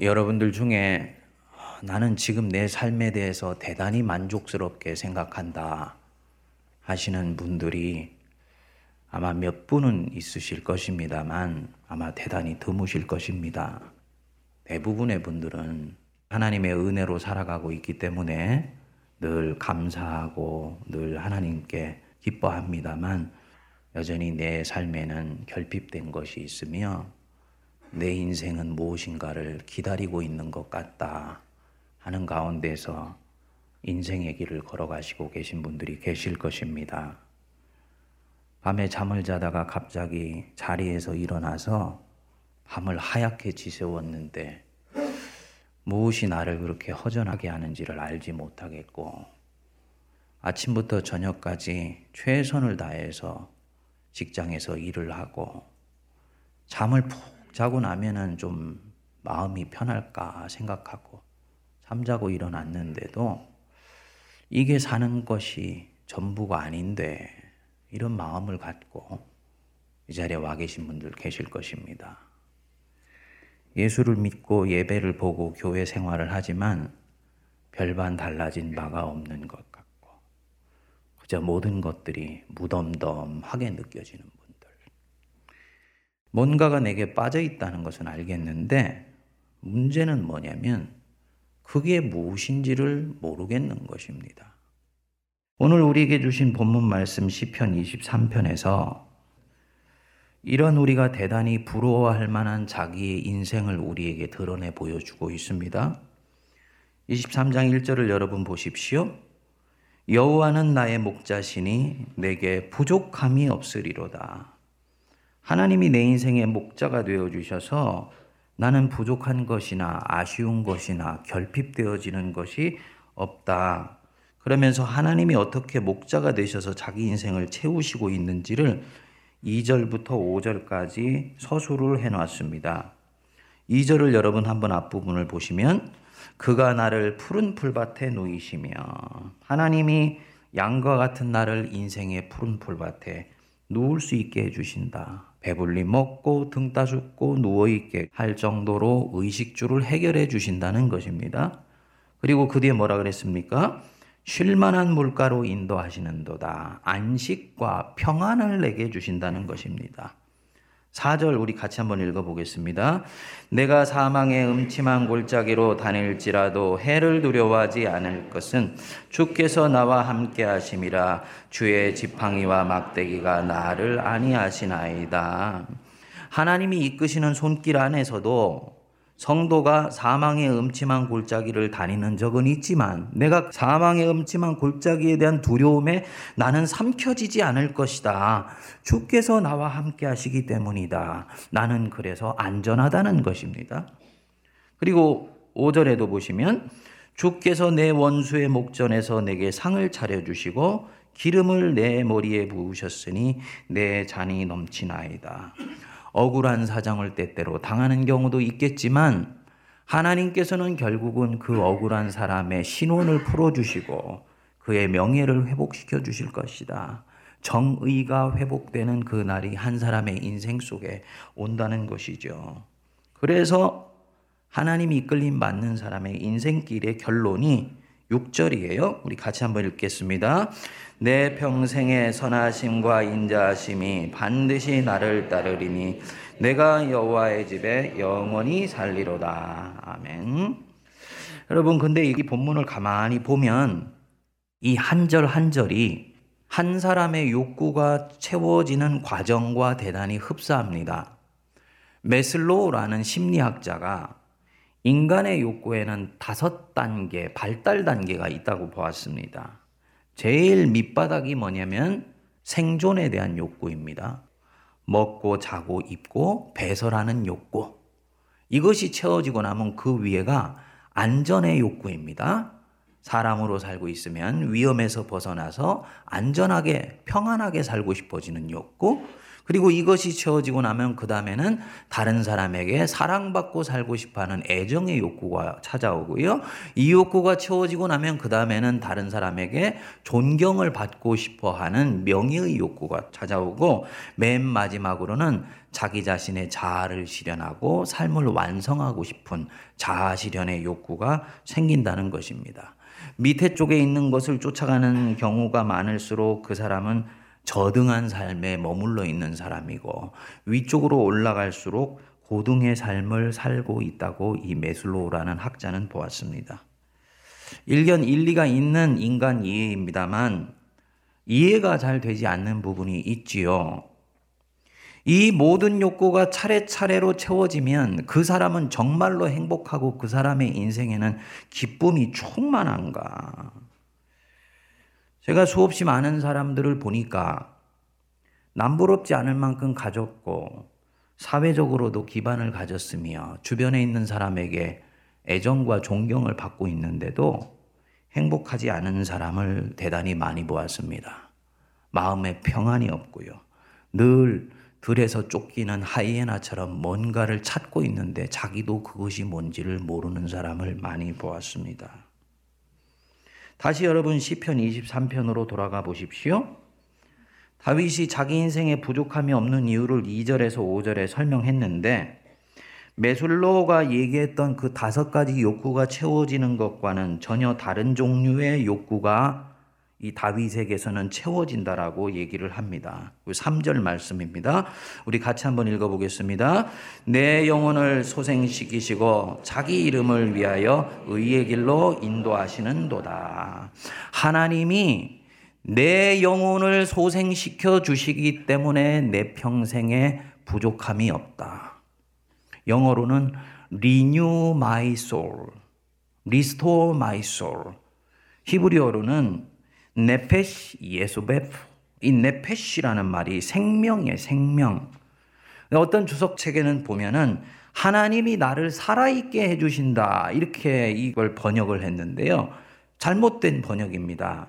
여러분들 중에 나는 지금 내 삶에 대해서 대단히 만족스럽게 생각한다 하시는 분들이 아마 몇 분은 있으실 것입니다만 아마 대단히 드무실 것입니다. 대부분의 분들은 하나님의 은혜로 살아가고 있기 때문에 늘 감사하고 늘 하나님께 기뻐합니다만 여전히 내 삶에는 결핍된 것이 있으며 내 인생은 무엇인가를 기다리고 있는 것 같다 하는 가운데서 인생의 길을 걸어가시고 계신 분들이 계실 것입니다. 밤에 잠을 자다가 갑자기 자리에서 일어나서 밤을 하얗게 지새웠는데 무엇이 나를 그렇게 허전하게 하는지를 알지 못하겠고 아침부터 저녁까지 최선을 다해서 직장에서 일을 하고 잠을 푹 자고 나면은 좀 마음이 편할까 생각하고 잠자고 일어났는데도 이게 사는 것이 전부가 아닌데 이런 마음을 갖고 이 자리에 와 계신 분들 계실 것입니다. 예수를 믿고 예배를 보고 교회 생활을 하지만 별반 달라진 바가 없는 것 같고 그저 모든 것들이 무덤덤하게 느껴지는. 뭔가가 내게 빠져 있다는 것은 알겠는데 문제는 뭐냐면 그게 무엇인지를 모르겠는 것입니다. 오늘 우리에게 주신 본문 말씀 시편 23편에서 이런 우리가 대단히 부러워할 만한 자기의 인생을 우리에게 드러내 보여주고 있습니다. 23장 1절을 여러분 보십시오. 여호와는 나의 목자시니 내게 부족함이 없으리로다. 하나님이 내 인생의 목자가 되어 주셔서 나는 부족한 것이나 아쉬운 것이나 결핍되어지는 것이 없다. 그러면서 하나님이 어떻게 목자가 되셔서 자기 인생을 채우시고 있는지를 2절부터 5절까지 서술을 해 놨습니다. 2절을 여러분 한번 앞부분을 보시면 그가 나를 푸른 풀밭에 놓이시며 하나님이 양과 같은 나를 인생의 푸른 풀밭에 누울 수 있게 해 주신다. 배불리 먹고 등 따 죽고 누워있게 할 정도로 의식주를 해결해 주신다는 것입니다. 그리고 그 뒤에 뭐라 그랬습니까? 쉴만한 물가로 인도하시는도다. 안식과 평안을 내게 주신다는 것입니다. 4절 우리 같이 한번 읽어보겠습니다. 내가 사망의 음침한 골짜기로 다닐지라도 해를 두려워하지 않을 것은 주께서 나와 함께 하심이라 주의 지팡이와 막대기가 나를 아니하시나이다. 하나님이 이끄시는 손길 안에서도 성도가 사망의 음침한 골짜기를 다니는 적은 있지만 내가 사망의 음침한 골짜기에 대한 두려움에 나는 삼켜지지 않을 것이다. 주께서 나와 함께 하시기 때문이다. 나는 그래서 안전하다는 것입니다. 그리고 5절에도 보시면 주께서 내 원수의 목전에서 내게 상을 차려주시고 기름을 내 머리에 부으셨으니 내 잔이 넘치나이다. 억울한 사정을 때때로 당하는 경우도 있겠지만 하나님께서는 결국은 그 억울한 사람의 신원을 풀어주시고 그의 명예를 회복시켜 주실 것이다. 정의가 회복되는 그 날이 한 사람의 인생 속에 온다는 것이죠. 그래서 하나님이 이끌림 받는 사람의 인생길의 결론이 6절이에요. 우리 같이 한번 읽겠습니다. 내 평생의 선하심과 인자하심이 반드시 나를 따르리니 내가 여호와의 집에 영원히 살리로다. 아멘. 여러분 근데 이 본문을 가만히 보면 이 한 절 한 절이 한 사람의 욕구가 채워지는 과정과 대단히 흡사합니다. 메슬로우라는 심리학자가 인간의 욕구에는 다섯 단계, 발달 단계가 있다고 보았습니다. 제일 밑바닥이 뭐냐면 생존에 대한 욕구입니다. 먹고 자고 입고 배설하는 욕구. 이것이 채워지고 나면 그 위에가 안전의 욕구입니다. 사람으로 살고 있으면 위험에서 벗어나서 안전하게 평안하게 살고 싶어지는 욕구. 그리고 이것이 채워지고 나면 그 다음에는 다른 사람에게 사랑받고 살고 싶어 하는 애정의 욕구가 찾아오고요. 이 욕구가 채워지고 나면 그 다음에는 다른 사람에게 존경을 받고 싶어 하는 명예의 욕구가 찾아오고 맨 마지막으로는 자기 자신의 자아를 실현하고 삶을 완성하고 싶은 자아 실현의 욕구가 생긴다는 것입니다. 밑에 쪽에 있는 것을 쫓아가는 경우가 많을수록 그 사람은 저등한 삶에 머물러 있는 사람이고 위쪽으로 올라갈수록 고등의 삶을 살고 있다고 이 메슬로우라는 학자는 보았습니다. 일견 일리가 있는 인간 이해입니다만 이해가 잘 되지 않는 부분이 있지요. 이 모든 욕구가 차례차례로 채워지면 그 사람은 정말로 행복하고 그 사람의 인생에는 기쁨이 충만한가? 제가 수없이 많은 사람들을 보니까 남부럽지 않을 만큼 가졌고 사회적으로도 기반을 가졌으며 주변에 있는 사람에게 애정과 존경을 받고 있는데도 행복하지 않은 사람을 대단히 많이 보았습니다. 마음에 평안이 없고요. 늘 들에서 쫓기는 하이에나처럼 뭔가를 찾고 있는데 자기도 그것이 뭔지를 모르는 사람을 많이 보았습니다. 다시 여러분 시편 23편으로 돌아가 보십시오. 다윗이 자기 인생에 부족함이 없는 이유를 2절에서 5절에 설명했는데 메술로가 얘기했던 그 다섯 가지 욕구가 채워지는 것과는 전혀 다른 종류의 욕구가 이 다윗에게서는 채워진다라고 얘기를 합니다. 3절 말씀입니다. 우리 같이 한번 읽어보겠습니다. 내 영혼을 소생시키시고 자기 이름을 위하여 의의 길로 인도하시는 도다. 하나님이 내 영혼을 소생시켜 주시기 때문에 내 평생에 부족함이 없다. 영어로는 renew my soul, restore my soul. 히브리어로는 네페시 예수베프 이 네페시라는 말이 생명의 생명. 어떤 주석 책에는 보면은 하나님이 나를 살아있게 해주신다. 이렇게 이걸 번역을 했는데요. 잘못된 번역입니다.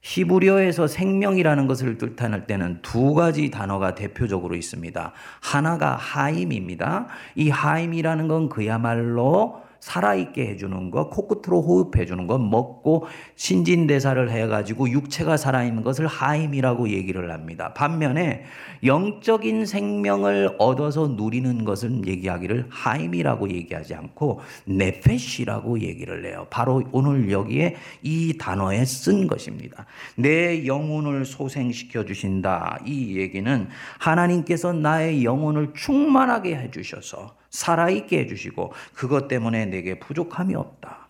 히브리어에서 생명이라는 것을 뜻할 때는 두 가지 단어가 대표적으로 있습니다. 하나가 하임입니다. 이 하임이라는 건 그야말로 살아있게 해주는 것, 코끝으로 호흡해주는 것, 먹고 신진대사를 해가지고 육체가 살아있는 것을 하임이라고 얘기를 합니다. 반면에 영적인 생명을 얻어서 누리는 것은 얘기하기를 하임이라고 얘기하지 않고 네페시라고 얘기를 해요. 바로 오늘 여기에 이 단어에 쓴 것입니다. 내 영혼을 소생시켜 주신다. 이 얘기는 하나님께서 나의 영혼을 충만하게 해주셔서 살아있게 해주시고 그것 때문에 내게 부족함이 없다.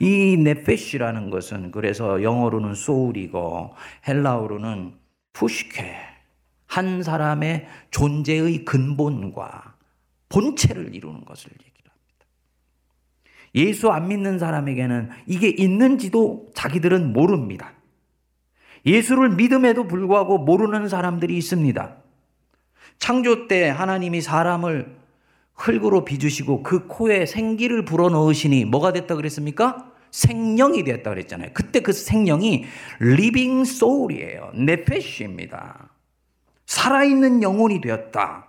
이 네페시라는 것은 그래서 영어로는 소울이고 헬라어로는 푸시케 한 사람의 존재의 근본과 본체를 이루는 것을 얘기를 합니다. 예수 안 믿는 사람에게는 이게 있는지도 자기들은 모릅니다. 예수를 믿음에도 불구하고 모르는 사람들이 있습니다. 창조 때 하나님이 사람을 흙으로 빚으시고 그 코에 생기를 불어넣으시니 뭐가 됐다 그랬습니까? 생명이 되었다 그랬잖아요. 그때 그 생명이 living soul이에요. 네페시입니다. 살아있는 영혼이 되었다.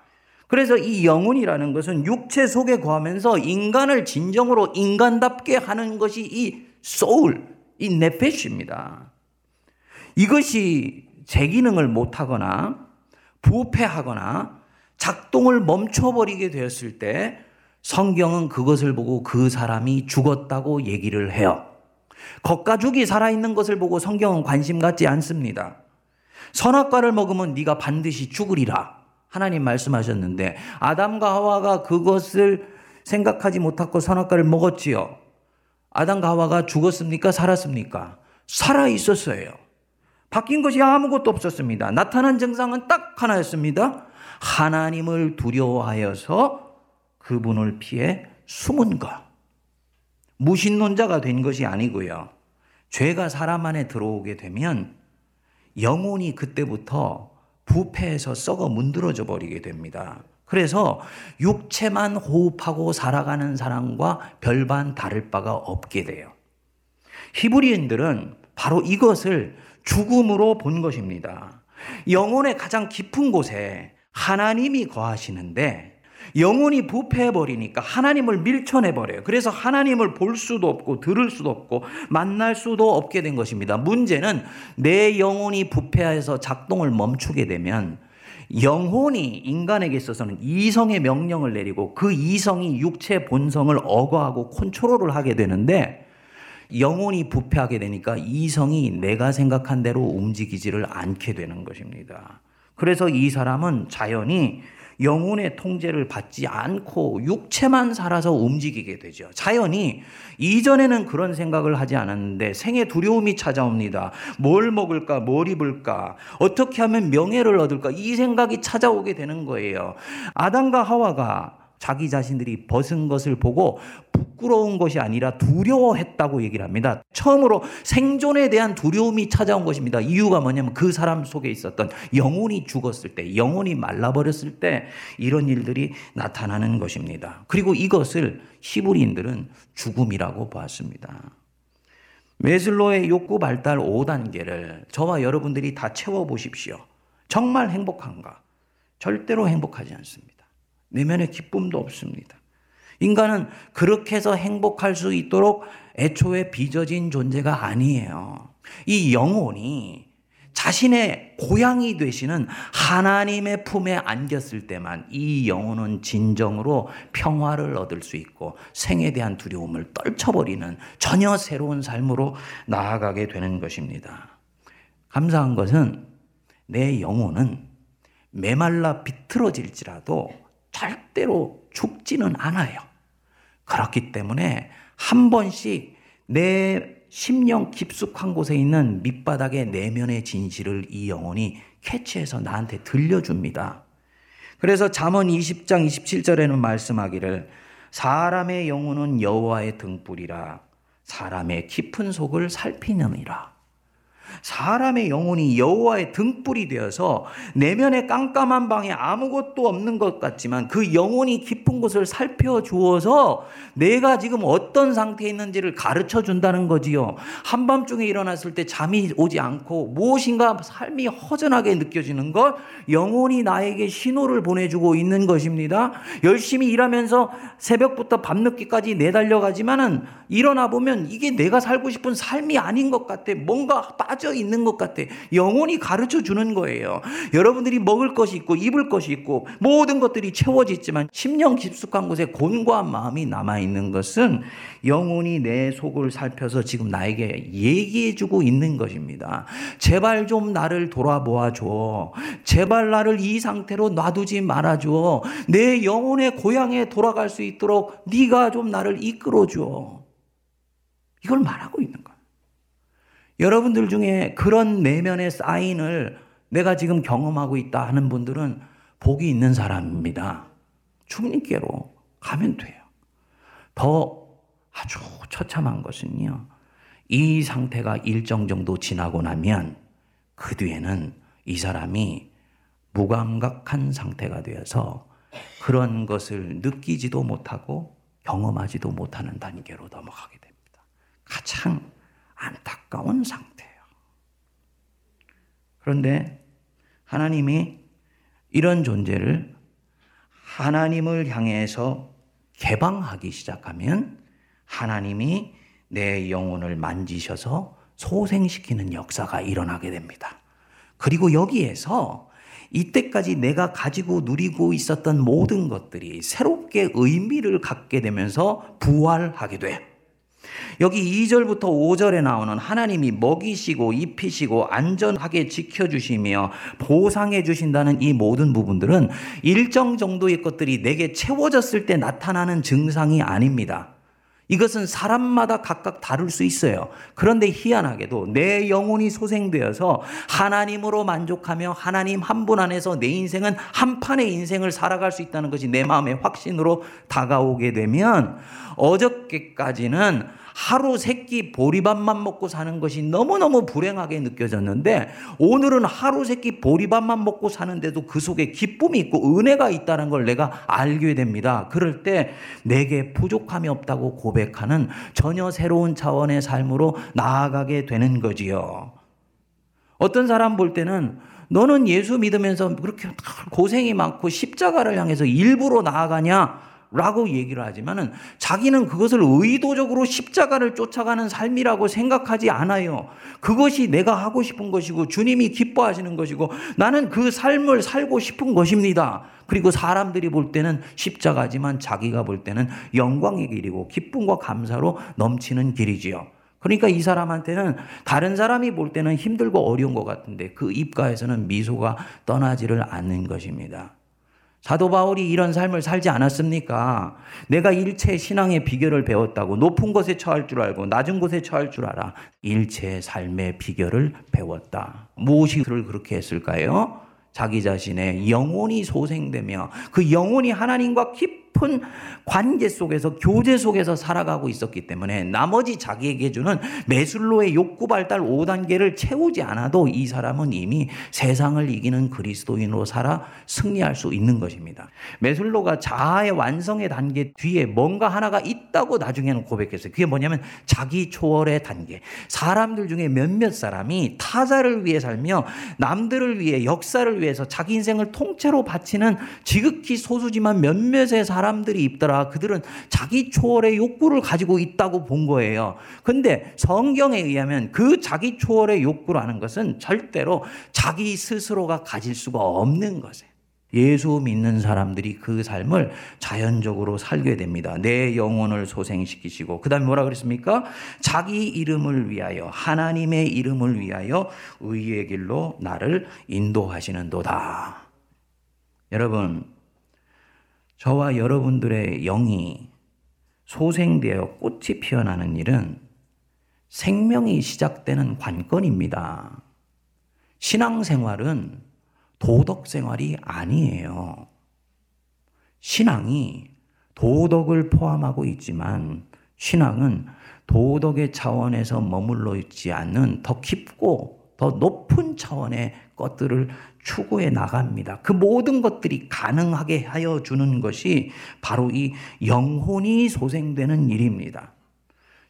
그래서 이 영혼이라는 것은 육체 속에 거하면서 인간을 진정으로 인간답게 하는 것이 이 soul, 이 네페시입니다. 이것이 제 기능을 못하거나 부패하거나 작동을 멈춰버리게 되었을 때 성경은 그것을 보고 그 사람이 죽었다고 얘기를 해요. 겉가죽이 살아있는 것을 보고 성경은 관심 갖지 않습니다. 선악과를 먹으면 네가 반드시 죽으리라. 하나님 말씀하셨는데 아담과 하와가 그것을 생각하지 못하고 선악과를 먹었지요. 아담과 하와가 죽었습니까? 살았습니까? 살아 있었어요. 바뀐 것이 아무것도 없었습니다. 나타난 증상은 딱 하나였습니다. 하나님을 두려워하여서 그분을 피해 숨은 것. 무신론자가 된 것이 아니고요. 죄가 사람 안에 들어오게 되면 영혼이 그때부터 부패해서 썩어 문드러져 버리게 됩니다. 그래서 육체만 호흡하고 살아가는 사람과 별반 다를 바가 없게 돼요. 히브리인들은 바로 이것을 죽음으로 본 것입니다. 영혼의 가장 깊은 곳에 하나님이 거하시는데 영혼이 부패해버리니까 하나님을 밀쳐내버려요. 그래서 하나님을 볼 수도 없고 들을 수도 없고 만날 수도 없게 된 것입니다. 문제는 내 영혼이 부패해서 작동을 멈추게 되면 영혼이 인간에게 있어서는 이성의 명령을 내리고 그 이성이 육체 본성을 억어하고 컨트롤을 하게 되는데 영혼이 부패하게 되니까 이성이 내가 생각한 대로 움직이지를 않게 되는 것입니다. 그래서 이 사람은 자연히 영혼의 통제를 받지 않고 육체만 살아서 움직이게 되죠. 자연히 이전에는 그런 생각을 하지 않았는데 생의 두려움이 찾아옵니다. 뭘 먹을까? 뭘 입을까? 어떻게 하면 명예를 얻을까? 이 생각이 찾아오게 되는 거예요. 아담과 하와가 자기 자신들이 벗은 것을 보고 부끄러운 것이 아니라 두려워했다고 얘기를 합니다. 처음으로 생존에 대한 두려움이 찾아온 것입니다. 이유가 뭐냐면 그 사람 속에 있었던 영혼이 죽었을 때, 영혼이 말라버렸을 때 이런 일들이 나타나는 것입니다. 그리고 이것을 히브리인들은 죽음이라고 보았습니다. 메슬로의 욕구 발달 5단계를 저와 여러분들이 다 채워보십시오. 정말 행복한가? 절대로 행복하지 않습니다. 내면에 기쁨도 없습니다. 인간은 그렇게 해서 행복할 수 있도록 애초에 빚어진 존재가 아니에요. 이 영혼이 자신의 고향이 되시는 하나님의 품에 안겼을 때만 이 영혼은 진정으로 평화를 얻을 수 있고 생에 대한 두려움을 떨쳐버리는 전혀 새로운 삶으로 나아가게 되는 것입니다. 감사한 것은 내 영혼은 메말라 비틀어질지라도 절대로 죽지는 않아요. 그렇기 때문에 한 번씩 내 심령 깊숙한 곳에 있는 밑바닥의 내면의 진실을 이 영혼이 캐치해서 나한테 들려줍니다. 그래서 잠언 20장 27절에는 말씀하기를 사람의 영혼은 여호와의 등불이라 사람의 깊은 속을 살피느니라. 사람의 영혼이 여호와의 등불이 되어서 내면의 깜깜한 방에 아무것도 없는 것 같지만 그 영혼이 깊은 곳을 살펴 주어서 내가 지금 어떤 상태에 있는지를 가르쳐 준다는 거지요. 한밤중에 일어났을 때 잠이 오지 않고 무엇인가 삶이 허전하게 느껴지는 것, 영혼이 나에게 신호를 보내주고 있는 것입니다. 열심히 일하면서 새벽부터 밤늦게까지 내달려가지만은 일어나 보면 이게 내가 살고 싶은 삶이 아닌 것 같아. 뭔가 빠져 빠져 있는 것 같아. 영혼이 가르쳐 주는 거예요. 여러분들이 먹을 것이 있고 입을 것이 있고 모든 것들이 채워지지만 심령 깊숙한 곳에 곤고한 마음이 남아 있는 것은 영혼이 내 속을 살펴서 지금 나에게 얘기해 주고 있는 것입니다. 제발 좀 나를 돌아보아 줘. 제발 나를 이 상태로 놔두지 말아 줘. 내 영혼의 고향에 돌아갈 수 있도록 네가 좀 나를 이끌어 줘. 이걸 말하고 있는 거예요. 여러분들 중에 그런 내면의 사인을 내가 지금 경험하고 있다 하는 분들은 복이 있는 사람입니다. 주님께로 가면 돼요. 더 아주 처참한 것은요. 이 상태가 일정 정도 지나고 나면 그 뒤에는 이 사람이 무감각한 상태가 되어서 그런 것을 느끼지도 못하고 경험하지도 못하는 단계로 넘어가게 됩니다. 가장 안타까운 상태예요. 그런데 하나님이 이런 존재를 하나님을 향해서 개방하기 시작하면 하나님이 내 영혼을 만지셔서 소생시키는 역사가 일어나게 됩니다. 그리고 여기에서 이때까지 내가 가지고 누리고 있었던 모든 것들이 새롭게 의미를 갖게 되면서 부활하게 돼. 여기 2절부터 5절에 나오는 하나님이 먹이시고 입히시고 안전하게 지켜주시며 보상해 주신다는 이 모든 부분들은 일정 정도의 것들이 내게 채워졌을 때 나타나는 증상이 아닙니다. 이것은 사람마다 각각 다를 수 있어요. 그런데 희한하게도 내 영혼이 소생되어서 하나님으로 만족하며 하나님 한 분 안에서 내 인생은 한 판의 인생을 살아갈 수 있다는 것이 내 마음의 확신으로 다가오게 되면 어저께까지는 하루 세 끼 보리밥만 먹고 사는 것이 너무너무 불행하게 느껴졌는데 오늘은 하루 세 끼 보리밥만 먹고 사는데도 그 속에 기쁨이 있고 은혜가 있다는 걸 내가 알게 됩니다. 그럴 때 내게 부족함이 없다고 고백하는 전혀 새로운 차원의 삶으로 나아가게 되는 거지요. 어떤 사람 볼 때는 너는 예수 믿으면서 그렇게 고생이 많고 십자가를 향해서 일부러 나아가냐? 라고 얘기를 하지만은 자기는 그것을 의도적으로 십자가를 쫓아가는 삶이라고 생각하지 않아요. 그것이 내가 하고 싶은 것이고 주님이 기뻐하시는 것이고 나는 그 삶을 살고 싶은 것입니다. 그리고 사람들이 볼 때는 십자가지만 자기가 볼 때는 영광의 길이고 기쁨과 감사로 넘치는 길이지요. 그러니까 이 사람한테는 다른 사람이 볼 때는 힘들고 어려운 것 같은데 그 입가에서는 미소가 떠나지를 않는 것입니다. 사도 바울이 이런 삶을 살지 않았습니까? 내가 일체 신앙의 비결을 배웠다고 높은 곳에 처할 줄 알고 낮은 곳에 처할 줄 알아. 일체 삶의 비결을 배웠다. 무엇이 그를 그렇게 했을까요? 자기 자신의 영혼이 소생되며 그 영혼이 하나님과 깊 은 관계 속에서 교제 속에서 살아가고 있었기 때문에 나머지 자기에게 주는 매술로의 욕구 발달 5단계를 채우지 않아도 이 사람은 이미 세상을 이기는 그리스도인으로 살아 승리할 수 있는 것입니다. 매술로가 자아의 완성의 단계 뒤에 뭔가 하나가 있다고 나중에는 고백했어요. 그게 뭐냐면 자기 초월의 단계. 사람들 중에 몇몇 사람이 타자를 위해 살며 남들을 위해 역사를 위해서 자기 인생을 통째로 바치는 지극히 소수지만 몇몇의 사람 들이 있더라. 그들은 자기 초월의 욕구를 가지고 있다고 본 거예요. 근데 성경에 의하면 그 자기 초월의 욕구라는 것은 절대로 자기 스스로가 가질 수가 없는 것이에요. 예수 믿는 사람들이 그 삶을 자연적으로 살게 됩니다. 내 영혼을 소생시키시고, 그 다음에 뭐라 그랬습니까? 자기 이름을 위하여, 하나님의 이름을 위하여 의의 길로 나를 인도하시는도다. 여러분, 저와 여러분들의 영이 소생되어 꽃이 피어나는 일은 생명이 시작되는 관건입니다. 신앙생활은 도덕 생활이 아니에요. 신앙이 도덕을 포함하고 있지만 신앙은 도덕의 차원에서 머물러 있지 않는 더 깊고 더 높은 차원의 것들을 추구해 나갑니다. 그 모든 것들이 가능하게 하여 주는 것이 바로 이 영혼이 소생되는 일입니다.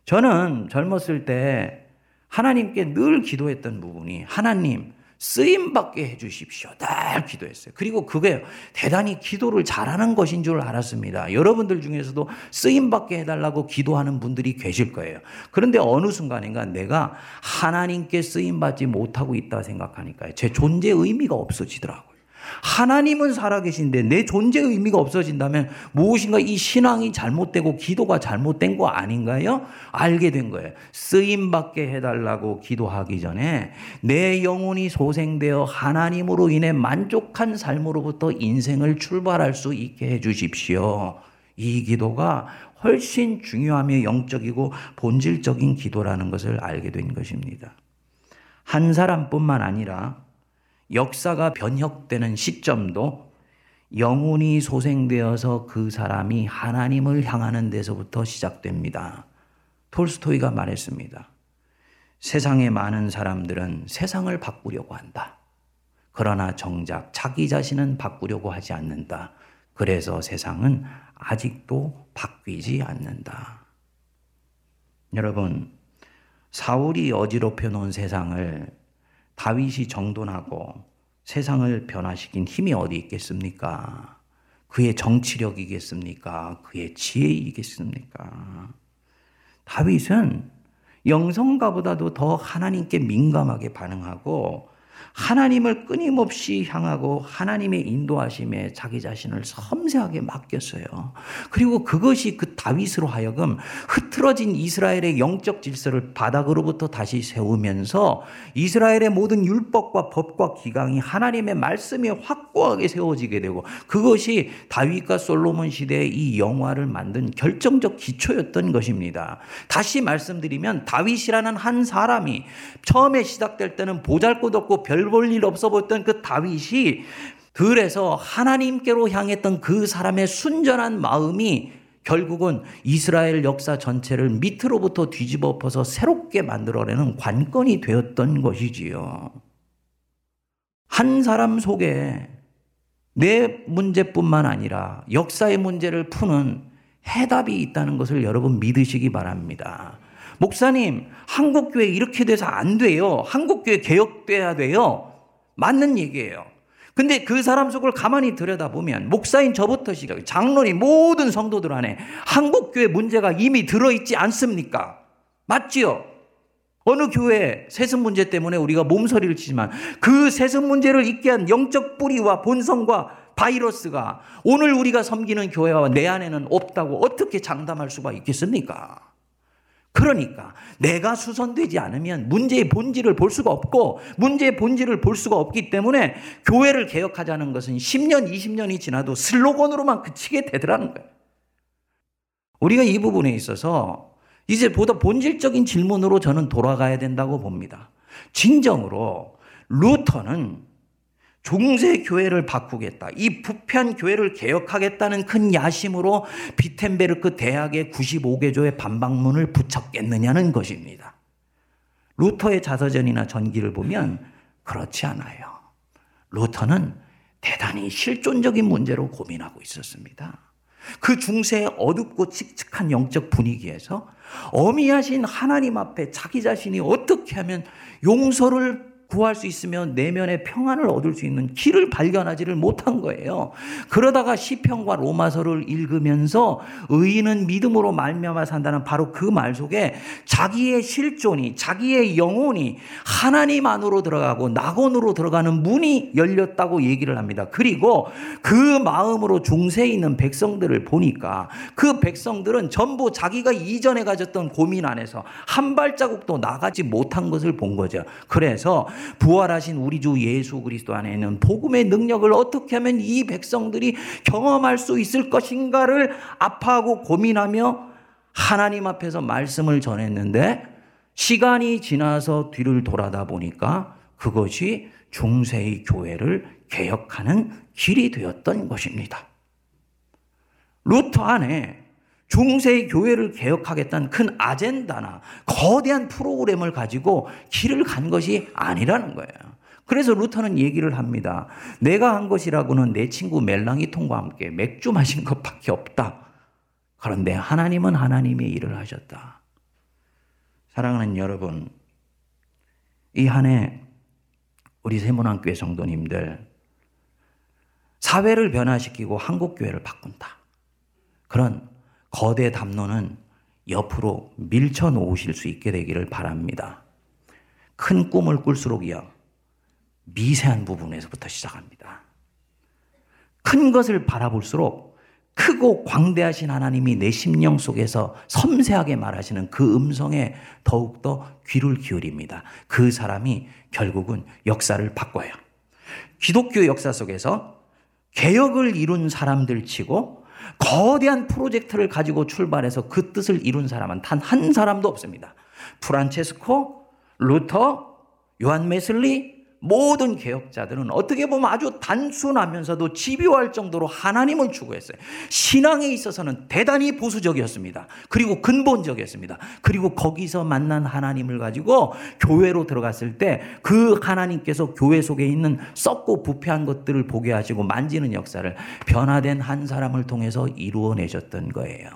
저는 젊었을 때 하나님께 늘 기도했던 부분이 하나님, 쓰임 받게 해 주십시오. 늘 기도했어요. 그리고 그게 대단히 기도를 잘하는 것인 줄 알았습니다. 여러분들 중에서도 쓰임 받게 해 달라고 기도하는 분들이 계실 거예요. 그런데 어느 순간인가 내가 하나님께 쓰임 받지 못하고 있다 생각하니까 제 존재 의미가 없어지더라고요. 하나님은 살아계신데 내 존재 의미가 없어진다면 무엇인가 이 신앙이 잘못되고 기도가 잘못된 거 아닌가요? 알게 된 거예요. 쓰임 받게 해달라고 기도하기 전에 내 영혼이 소생되어 하나님으로 인해 만족한 삶으로부터 인생을 출발할 수 있게 해 주십시오. 이 기도가 훨씬 중요하며 영적이고 본질적인 기도라는 것을 알게 된 것입니다. 한 사람뿐만 아니라 역사가 변혁되는 시점도 영혼이 소생되어서 그 사람이 하나님을 향하는 데서부터 시작됩니다. 톨스토이가 말했습니다. 세상의 많은 사람들은 세상을 바꾸려고 한다. 그러나 정작 자기 자신은 바꾸려고 하지 않는다. 그래서 세상은 아직도 바뀌지 않는다. 여러분, 사울이 어지럽혀 놓은 세상을 다윗이 정돈하고 세상을 변화시킨 힘이 어디 있겠습니까? 그의 정치력이겠습니까? 그의 지혜이겠습니까? 다윗은 영성가보다도 더 하나님께 민감하게 반응하고 하나님을 끊임없이 향하고 하나님의 인도하심에 자기 자신을 섬세하게 맡겼어요. 그리고 그것이 그 다윗으로 하여금 흐트러진 이스라엘의 영적 질서를 바닥으로부터 다시 세우면서 이스라엘의 모든 율법과 법과 기강이 하나님의 말씀에 확고하게 세워지게 되고 그것이 다윗과 솔로몬 시대의 이 영화를 만든 결정적 기초였던 것입니다. 다시 말씀드리면 다윗이라는 한 사람이 처음에 시작될 때는 보잘것없고 별 별볼 일 없어 보였던 그 다윗이 들에서 하나님께로 향했던 그 사람의 순전한 마음이 결국은 이스라엘 역사 전체를 밑으로부터 뒤집어 엎어서 새롭게 만들어내는 관건이 되었던 것이지요. 한 사람 속에 내 문제뿐만 아니라 역사의 문제를 푸는 해답이 있다는 것을 여러분 믿으시기 바랍니다. 목사님, 한국교회 이렇게 돼서 안 돼요. 한국교회 개혁돼야 돼요. 맞는 얘기예요. 근데 그 사람 속을 가만히 들여다보면 목사인 저부터 시작, 장로님 모든 성도들 안에 한국교회 문제가 이미 들어있지 않습니까? 맞지요? 어느 교회 세습 문제 때문에 우리가 몸서리를 치지만 그 세습 문제를 있게 한 영적 뿌리와 본성과 바이러스가 오늘 우리가 섬기는 교회와 내 안에는 없다고 어떻게 장담할 수가 있겠습니까? 그러니까 내가 수선되지 않으면 문제의 본질을 볼 수가 없고 문제의 본질을 볼 수가 없기 때문에 교회를 개혁하자는 것은 10년, 20년이 지나도 슬로건으로만 그치게 되더라는 거예요. 우리가 이 부분에 있어서 이제 보다 본질적인 질문으로 저는 돌아가야 된다고 봅니다. 진정으로 루터는 중세 교회를 바꾸겠다. 이 부패한 교회를 개혁하겠다는 큰 야심으로 비텐베르크 대학의 95개조의 반박문을 붙였겠느냐는 것입니다. 루터의 자서전이나 전기를 보면 그렇지 않아요. 루터는 대단히 실존적인 문제로 고민하고 있었습니다. 그 중세의 어둡고 칙칙한 영적 분위기에서 어미하신 하나님 앞에 자기 자신이 어떻게 하면 용서를 구할 수 있으면 내면의 평안을 얻을 수 있는 길을 발견하지를 못한 거예요. 그러다가 시편과 로마서를 읽으면서 의인은 믿음으로 말미암아 산다는 바로 그 말 속에 자기의 실존이 자기의 영혼이 하나님 안으로 들어가고 낙원으로 들어가는 문이 열렸다고 얘기를 합니다. 그리고 그 마음으로 중세에 있는 백성들을 보니까 그 백성들은 전부 자기가 이전에 가졌던 고민 안에서 한 발자국도 나가지 못한 것을 본 거죠. 그래서 부활하신 우리 주 예수 그리스도 안에 있는 복음의 능력을 어떻게 하면 이 백성들이 경험할 수 있을 것인가를 아파하고 고민하며 하나님 앞에서 말씀을 전했는데 시간이 지나서 뒤를 돌아다 보니까 그것이 중세의 교회를 개혁하는 길이 되었던 것입니다. 루터 안에 중세의 교회를 개혁하겠다는 큰 아젠다나 거대한 프로그램을 가지고 길을 간 것이 아니라는 거예요. 그래서 루터는 얘기를 합니다. 내가 한 것이라고는 내 친구 멜랑이 통과 함께 맥주 마신 것밖에 없다. 그런데 하나님은 하나님의 일을 하셨다. 사랑하는 여러분, 이 한 해 우리 세문안교회 성도님들 사회를 변화시키고 한국교회를 바꾼다. 그런 거대 담론은 옆으로 밀쳐 놓으실 수 있게 되기를 바랍니다. 큰 꿈을 꿀수록이요. 미세한 부분에서부터 시작합니다. 큰 것을 바라볼수록 크고 광대하신 하나님이 내 심령 속에서 섬세하게 말하시는 그 음성에 더욱더 귀를 기울입니다. 그 사람이 결국은 역사를 바꿔요. 기독교 역사 속에서 개혁을 이룬 사람들 치고 거대한 프로젝트를 가지고 출발해서 그 뜻을 이룬 사람은 단 한 사람도 없습니다. 프란체스코, 루터, 요한 메슬리, 모든 개혁자들은 어떻게 보면 아주 단순하면서도 집요할 정도로 하나님을 추구했어요. 신앙에 있어서는 대단히 보수적이었습니다. 그리고 근본적이었습니다. 그리고 거기서 만난 하나님을 가지고 교회로 들어갔을 때 그 하나님께서 교회 속에 있는 썩고 부패한 것들을 보게 하시고 만지는 역사를 변화된 한 사람을 통해서 이루어내셨던 거예요.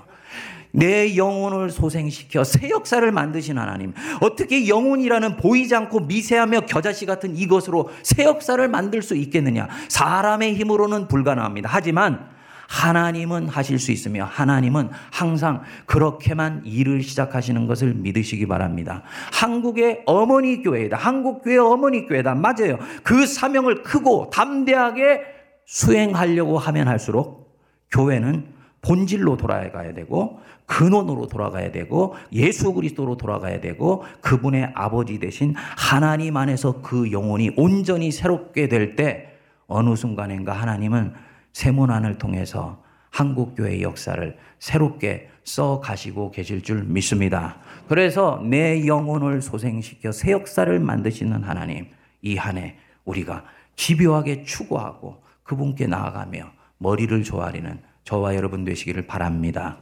내 영혼을 소생시켜 새 역사를 만드신 하나님. 어떻게 영혼이라는 보이지 않고 미세하며 겨자씨 같은 이것으로 새 역사를 만들 수 있겠느냐? 사람의 힘으로는 불가능합니다. 하지만 하나님은 하실 수 있으며 하나님은 항상 그렇게만 일을 시작하시는 것을 믿으시기 바랍니다. 한국의 어머니 교회다. 한국 교회 어머니 교회다. 맞아요. 그 사명을 크고 담대하게 수행하려고 하면 할수록 교회는 본질로 돌아가야 되고 근원으로 돌아가야 되고 예수 그리스도로 돌아가야 되고 그분의 아버지 되신 하나님 안에서 그 영혼이 온전히 새롭게 될 때 어느 순간인가 하나님은 세문안을 통해서 한국 교회의 역사를 새롭게 써 가시고 계실 줄 믿습니다. 그래서 내 영혼을 소생시켜 새 역사를 만드시는 하나님 이 한 해 우리가 집요하게 추구하고 그분께 나아가며 머리를 조아리는 저와 여러분 되시기를 바랍니다.